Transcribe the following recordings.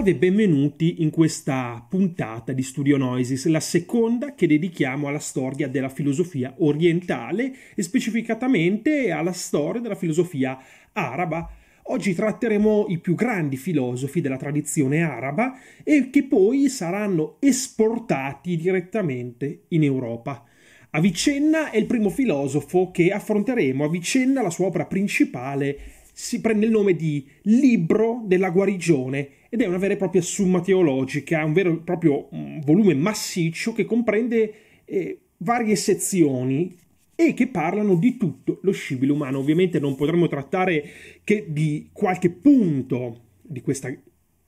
Salve e benvenuti in questa puntata di Studio Noises, la seconda che dedichiamo alla storia della filosofia orientale e specificatamente alla storia della filosofia araba. Oggi tratteremo i più grandi filosofi della tradizione araba e che poi saranno esportati direttamente in Europa. Avicenna è il primo filosofo che affronteremo. Avicenna, la sua opera principale, si prende il nome di Libro della guarigione ed è una vera e propria summa teologica, un vero e proprio un volume massiccio che comprende eh, varie sezioni e che parlano di tutto lo scibile umano. Ovviamente non potremo trattare che di qualche punto di questa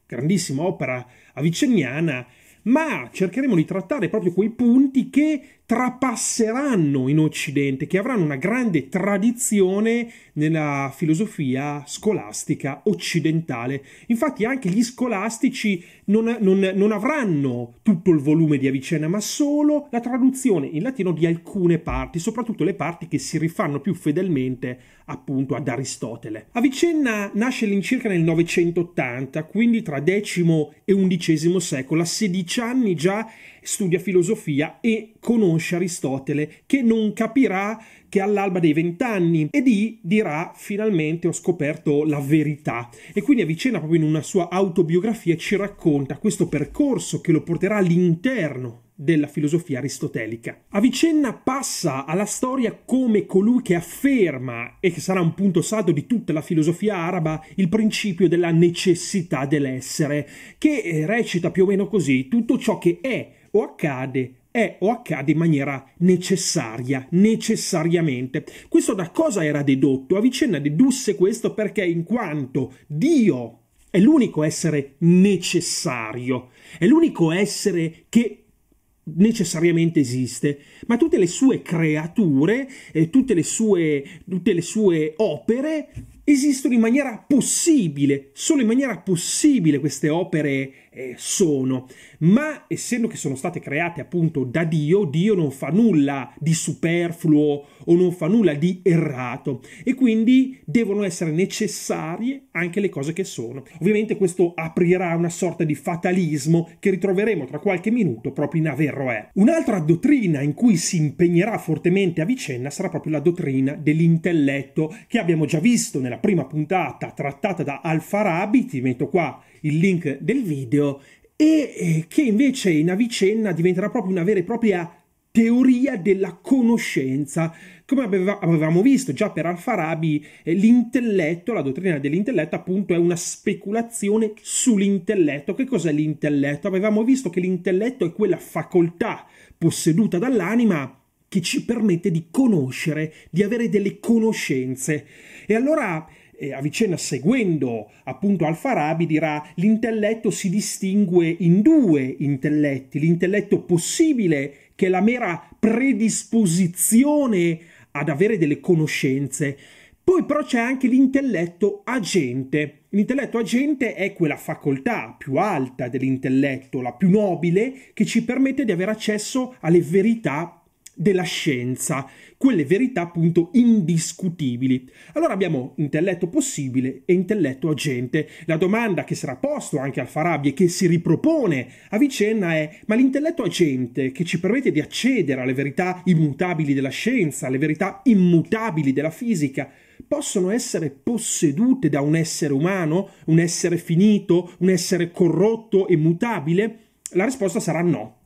grandissima opera aviceniana, ma cercheremo di trattare proprio quei punti che trapasseranno in Occidente, che avranno una grande tradizione nella filosofia scolastica occidentale. Infatti anche gli scolastici non, non, non, avranno tutto il volume di Avicenna, ma solo la traduzione in latino di alcune parti, soprattutto le parti che si rifanno più fedelmente appunto ad Aristotele. Avicenna nasce all'incirca nel 980, quindi tra X e XI secolo, a 16 anni già studia filosofia e conosce Aristotele, che non capirà che all'alba dei vent'anni e di dirà finalmente ho scoperto la verità e quindi Avicenna proprio in una sua autobiografia ci racconta questo percorso che lo porterà all'interno della filosofia aristotelica. Avicenna passa alla storia come colui che afferma, e che sarà un punto saldo di tutta la filosofia araba, il principio della necessità dell'essere, che eh, recita più o meno così, tutto ciò che è o accade è o accade in maniera necessaria, necessariamente. Questo da cosa era dedotto? Avicenna dedusse questo perché in quanto Dio è l'unico essere necessario, è l'unico essere che necessariamente esiste, ma tutte le sue creature, eh, tutte, le sue, tutte le sue opere esistono in maniera possibile, solo in maniera possibile queste opere eh, sono, ma essendo che sono state create appunto da Dio, Dio non fa nulla di superfluo o non fa nulla di errato e quindi devono essere necessarie anche le cose che sono. Ovviamente questo aprirà una sorta di fatalismo che ritroveremo tra qualche minuto proprio in Averroè. Un'altra dottrina in cui si impegnerà fortemente a vicenda sarà proprio la dottrina dell'intelletto che abbiamo già visto nella prima puntata trattata da Al-Farabi, ti metto qua il link del video, e che invece in Avicenna diventerà proprio una vera e propria teoria della conoscenza. Come avevamo visto già per Al-Farabi, eh, l'intelletto, la dottrina dell'intelletto appunto è una speculazione sull'intelletto. Che cos'è l'intelletto? Avevamo visto che l'intelletto è quella facoltà posseduta dall'anima che ci permette di conoscere, di avere delle conoscenze. E allora eh, Avicenna seguendo appunto Al-Farabi dirà l'intelletto si distingue in due intelletti, l'intelletto possibile che è la mera predisposizione ad avere delle conoscenze, poi però c'è anche l'intelletto agente. L'intelletto agente è quella facoltà più alta dell'intelletto, la più nobile, che ci permette di avere accesso alle verità della scienza, quelle verità appunto indiscutibili. Allora abbiamo intelletto possibile e intelletto agente. La domanda che sarà posta anche al Farabi e che si ripropone a vicenda è ma l'intelletto agente che ci permette di accedere alle verità immutabili della scienza, alle verità immutabili della fisica, possono essere possedute da un essere umano, un essere finito, un essere corrotto e mutabile? La risposta sarà no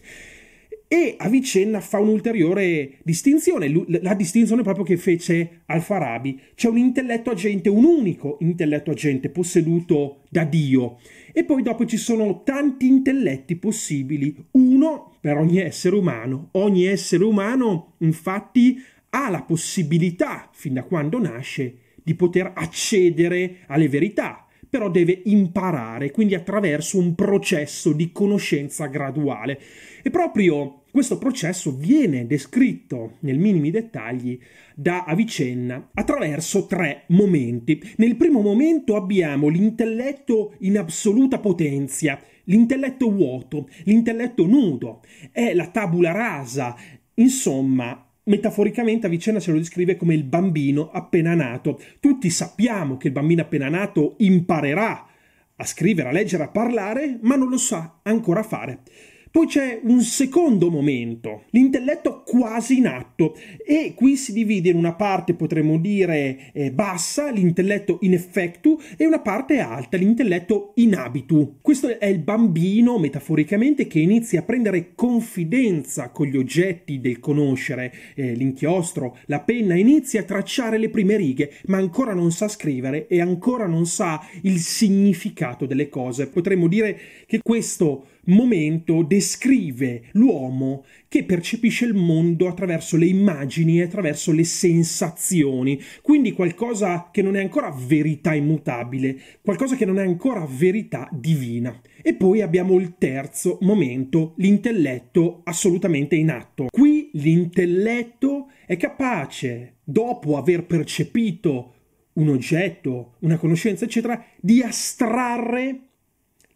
e Avicenna fa un'ulteriore distinzione, la distinzione proprio che fece Al-Farabi. C'è un intelletto agente, un unico intelletto agente posseduto da Dio. E poi dopo ci sono tanti intelletti possibili, uno per ogni essere umano. Ogni essere umano infatti ha la possibilità, fin da quando nasce, di poter accedere alle verità, però deve imparare, quindi attraverso un processo di conoscenza graduale. E proprio questo processo viene descritto nel minimi dettagli da Avicenna attraverso tre momenti. Nel primo momento abbiamo l'intelletto in assoluta potenza, l'intelletto vuoto, l'intelletto nudo, è la tabula rasa, insomma Metaforicamente Avicenna se lo descrive come il bambino appena nato. Tutti sappiamo che il bambino appena nato imparerà a scrivere, a leggere, a parlare, ma non lo sa ancora fare. Poi c'è un secondo momento, l'intelletto quasi in atto e qui si divide in una parte potremmo dire eh, bassa, l'intelletto in effectu e una parte alta, l'intelletto in habitu. Questo è il bambino metaforicamente che inizia a prendere confidenza con gli oggetti del conoscere, eh, l'inchiostro, la penna, inizia a tracciare le prime righe, ma ancora non sa scrivere e ancora non sa il significato delle cose. Potremmo dire che questo momento descrive l'uomo che percepisce il mondo attraverso le immagini e attraverso le sensazioni, quindi qualcosa che non è ancora verità immutabile, qualcosa che non è ancora verità divina. E poi abbiamo il terzo momento, l'intelletto assolutamente in atto. Qui l'intelletto è capace, dopo aver percepito un oggetto, una conoscenza, eccetera, di astrarre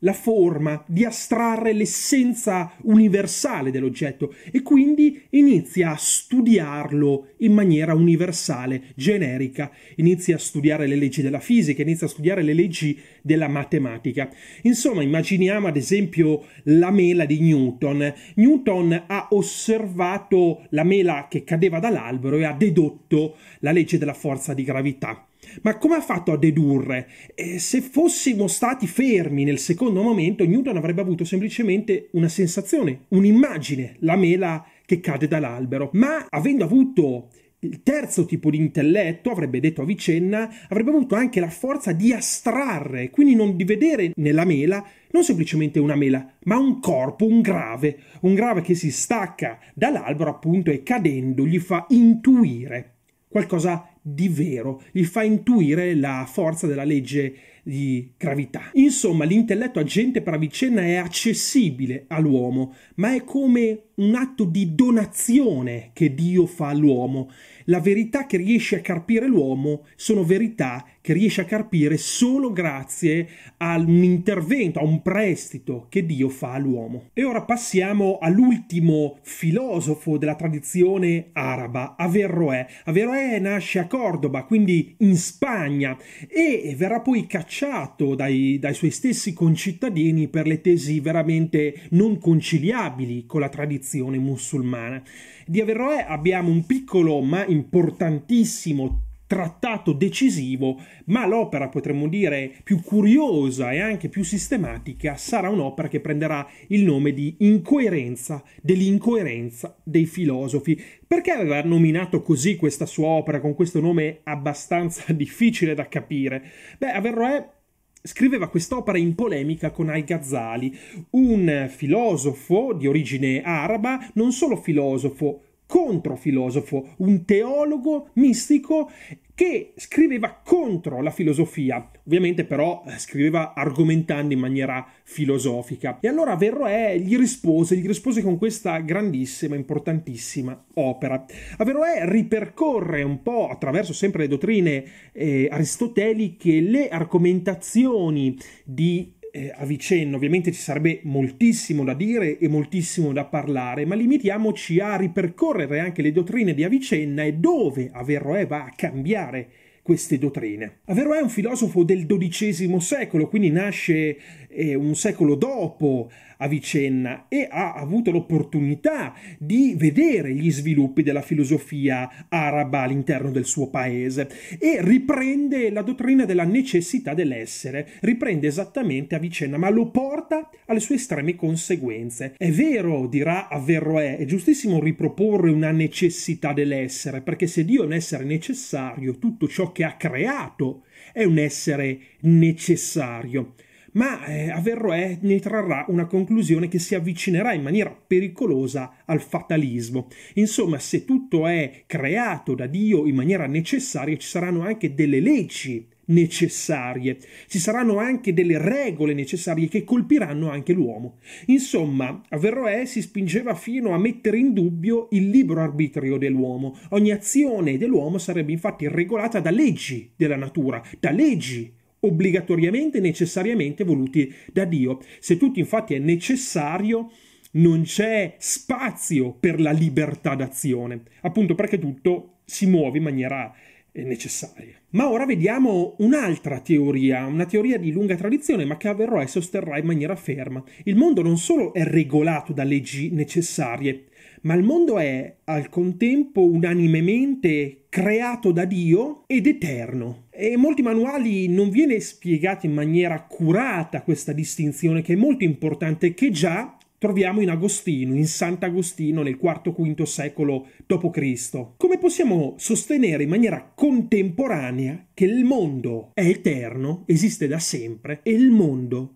la forma, di astrarre l'essenza universale dell'oggetto e quindi inizia a studiarlo in maniera universale, generica, inizia a studiare le leggi della fisica, inizia a studiare le leggi della matematica. Insomma, immaginiamo ad esempio la mela di Newton. Newton ha osservato la mela che cadeva dall'albero e ha dedotto la legge della forza di gravità. Ma come ha fatto a dedurre? Eh, se fossimo stati fermi nel secondo momento, Newton avrebbe avuto semplicemente una sensazione, un'immagine, la mela che cade dall'albero. Ma avendo avuto il terzo tipo di intelletto, avrebbe detto a Vicenna, avrebbe avuto anche la forza di astrarre, quindi non di vedere nella mela non semplicemente una mela, ma un corpo, un grave, un grave che si stacca dall'albero appunto e cadendo gli fa intuire qualcosa di vero, gli fa intuire la forza della legge di gravità. Insomma, l'intelletto agente per Avicenna è accessibile all'uomo, ma è come un atto di donazione che Dio fa all'uomo. La verità che riesce a carpire l'uomo sono verità che riesce a carpire solo grazie a un intervento, a un prestito che Dio fa all'uomo. E ora passiamo all'ultimo filosofo della tradizione araba, Averroè. Averroè nasce a Cordoba, quindi in Spagna, e verrà poi cacciato dai, dai suoi stessi concittadini per le tesi veramente non conciliabili con la tradizione musulmana. Di Averroè abbiamo un piccolo ma importantissimo trattato decisivo, ma l'opera potremmo dire più curiosa e anche più sistematica sarà un'opera che prenderà il nome di Incoerenza dell'incoerenza dei filosofi. Perché aveva nominato così questa sua opera con questo nome abbastanza difficile da capire? Beh, Averroè scriveva quest'opera in polemica con Al-Ghazali, un filosofo di origine araba, non solo filosofo, controfilosofo, un teologo mistico che scriveva contro la filosofia, ovviamente però eh, scriveva argomentando in maniera filosofica. E allora Averroè gli rispose, gli rispose con questa grandissima, importantissima opera. Averroè ripercorre un po' attraverso sempre le dottrine eh, aristoteliche le argomentazioni di eh, a vicenda, ovviamente ci sarebbe moltissimo da dire e moltissimo da parlare, ma limitiamoci a ripercorrere anche le dottrine di Avicenna e dove Averroè va a cambiare queste dottrine. Averroè è un filosofo del XII secolo, quindi nasce eh, un secolo dopo Avicenna e ha avuto l'opportunità di vedere gli sviluppi della filosofia araba all'interno del suo paese e riprende la dottrina della necessità dell'essere, riprende esattamente Avicenna, ma lo porta alle sue estreme conseguenze. È vero, dirà Averroè, è giustissimo riproporre una necessità dell'essere, perché se Dio è un essere necessario, tutto ciò che ha creato è un essere necessario ma eh, Averroè ne trarrà una conclusione che si avvicinerà in maniera pericolosa al fatalismo. Insomma, se tutto è creato da Dio in maniera necessaria, ci saranno anche delle leggi necessarie, ci saranno anche delle regole necessarie che colpiranno anche l'uomo. Insomma, Averroè si spingeva fino a mettere in dubbio il libero arbitrio dell'uomo. Ogni azione dell'uomo sarebbe infatti regolata da leggi della natura, da leggi obbligatoriamente e necessariamente voluti da Dio. Se tutto infatti è necessario, non c'è spazio per la libertà d'azione, appunto perché tutto si muove in maniera necessarie. Ma ora vediamo un'altra teoria, una teoria di lunga tradizione, ma che Averroè sosterrà in maniera ferma. Il mondo non solo è regolato da leggi necessarie, ma il mondo è al contempo unanimemente creato da Dio ed eterno. E in molti manuali non viene spiegata in maniera accurata questa distinzione che è molto importante, che già troviamo in Agostino, in Sant'Agostino nel IV-V secolo d.C. Come possiamo sostenere in maniera contemporanea che il mondo è eterno, esiste da sempre e il mondo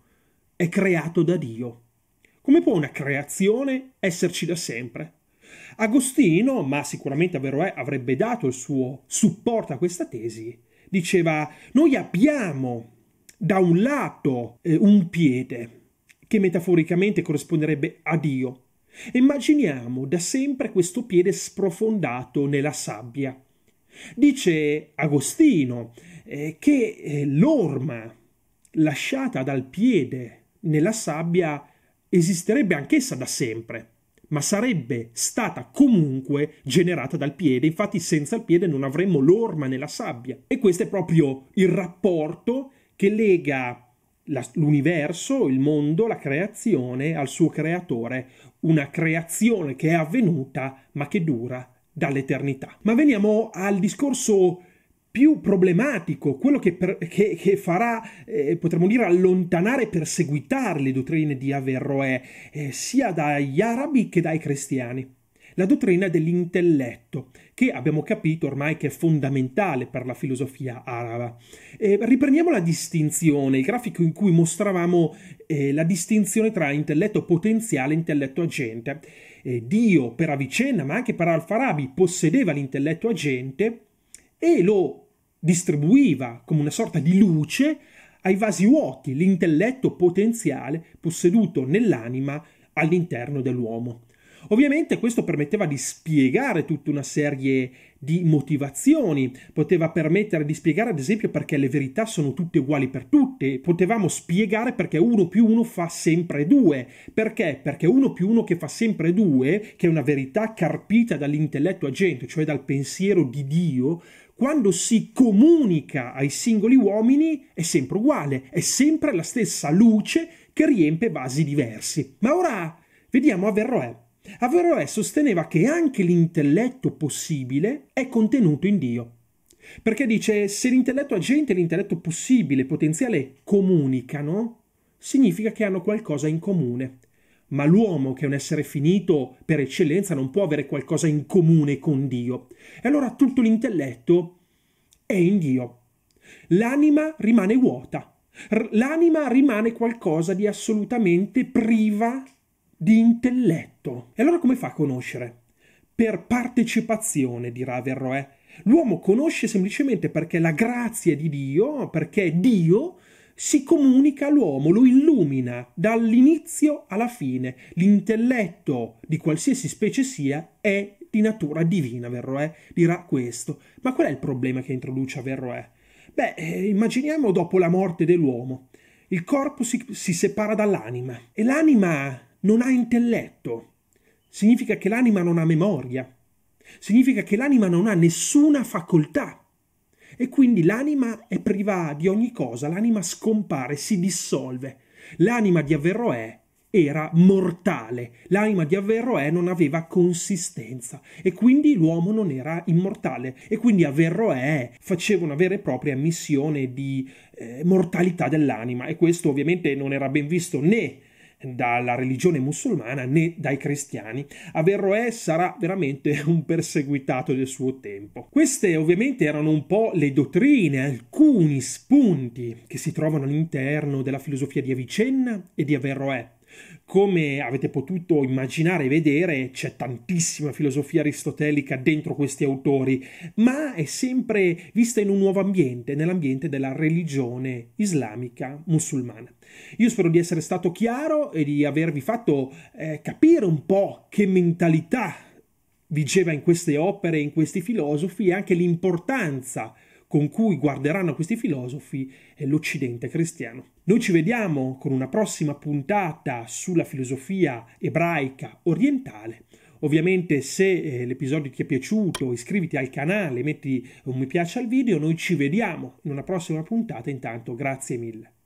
è creato da Dio? Come può una creazione esserci da sempre? Agostino, ma sicuramente Averroè avrebbe dato il suo supporto a questa tesi, diceva noi abbiamo da un lato eh, un piede, che metaforicamente corrisponderebbe a Dio. Immaginiamo da sempre questo piede sprofondato nella sabbia. Dice Agostino eh, che eh, l'orma lasciata dal piede nella sabbia esisterebbe anch'essa da sempre, ma sarebbe stata comunque generata dal piede, infatti senza il piede non avremmo l'orma nella sabbia. E questo è proprio il rapporto che lega la, l'universo, il mondo, la creazione al suo creatore, una creazione che è avvenuta ma che dura dall'eternità. Ma veniamo al discorso più problematico, quello che, per, che, che farà, eh, potremmo dire, allontanare e perseguitare le dottrine di Averroè, eh, sia dagli arabi che dai cristiani la dottrina dell'intelletto, che abbiamo capito ormai che è fondamentale per la filosofia araba. Eh, riprendiamo la distinzione, il grafico in cui mostravamo eh, la distinzione tra intelletto potenziale e intelletto agente. Eh, Dio per Avicenna, ma anche per Al-Farabi, possedeva l'intelletto agente e lo distribuiva come una sorta di luce ai vasi vuoti, l'intelletto potenziale posseduto nell'anima all'interno dell'uomo. Ovviamente questo permetteva di spiegare tutta una serie di motivazioni, poteva permettere di spiegare ad esempio perché le verità sono tutte uguali per tutte, potevamo spiegare perché uno più uno fa sempre due, perché? Perché uno più uno che fa sempre due, che è una verità carpita dall'intelletto agente, cioè dal pensiero di Dio, quando si comunica ai singoli uomini è sempre uguale, è sempre la stessa luce che riempie vasi diversi. Ma ora vediamo Averroè. Averroè sosteneva che anche l'intelletto possibile è contenuto in Dio. Perché dice se l'intelletto agente e l'intelletto possibile, potenziale, comunicano, significa che hanno qualcosa in comune. Ma l'uomo, che è un essere finito per eccellenza, non può avere qualcosa in comune con Dio. E allora tutto l'intelletto è in Dio. L'anima rimane vuota. L'anima rimane qualcosa di assolutamente priva di intelletto. E allora come fa a conoscere? Per partecipazione, dirà Averroè. L'uomo conosce semplicemente perché la grazia di Dio, perché Dio si comunica all'uomo, lo illumina dall'inizio alla fine. L'intelletto di qualsiasi specie sia è di natura divina, Averroè dirà questo. Ma qual è il problema che introduce Averroè? Beh, eh, immaginiamo dopo la morte dell'uomo. Il corpo si, si separa dall'anima e l'anima non ha intelletto. Significa che l'anima non ha memoria. Significa che l'anima non ha nessuna facoltà. E quindi l'anima è priva di ogni cosa, l'anima scompare, si dissolve. L'anima di Averroè era mortale, l'anima di Averroè non aveva consistenza e quindi l'uomo non era immortale e quindi Averroè faceva una vera e propria missione di eh, mortalità dell'anima e questo ovviamente non era ben visto né dalla religione musulmana né dai cristiani. Averroè sarà veramente un perseguitato del suo tempo. Queste ovviamente erano un po' le dottrine, alcuni spunti che si trovano all'interno della filosofia di Avicenna e di Averroè. Come avete potuto immaginare e vedere, c'è tantissima filosofia aristotelica dentro questi autori, ma è sempre vista in un nuovo ambiente, nell'ambiente della religione islamica musulmana. Io spero di essere stato chiaro e di avervi fatto eh, capire un po' che mentalità vigeva in queste opere, in questi filosofi e anche l'importanza con cui guarderanno questi filosofi l'Occidente cristiano. Noi ci vediamo con una prossima puntata sulla filosofia ebraica orientale. Ovviamente se eh, l'episodio ti è piaciuto iscriviti al canale, metti un mi piace al video, noi ci vediamo in una prossima puntata, intanto grazie mille.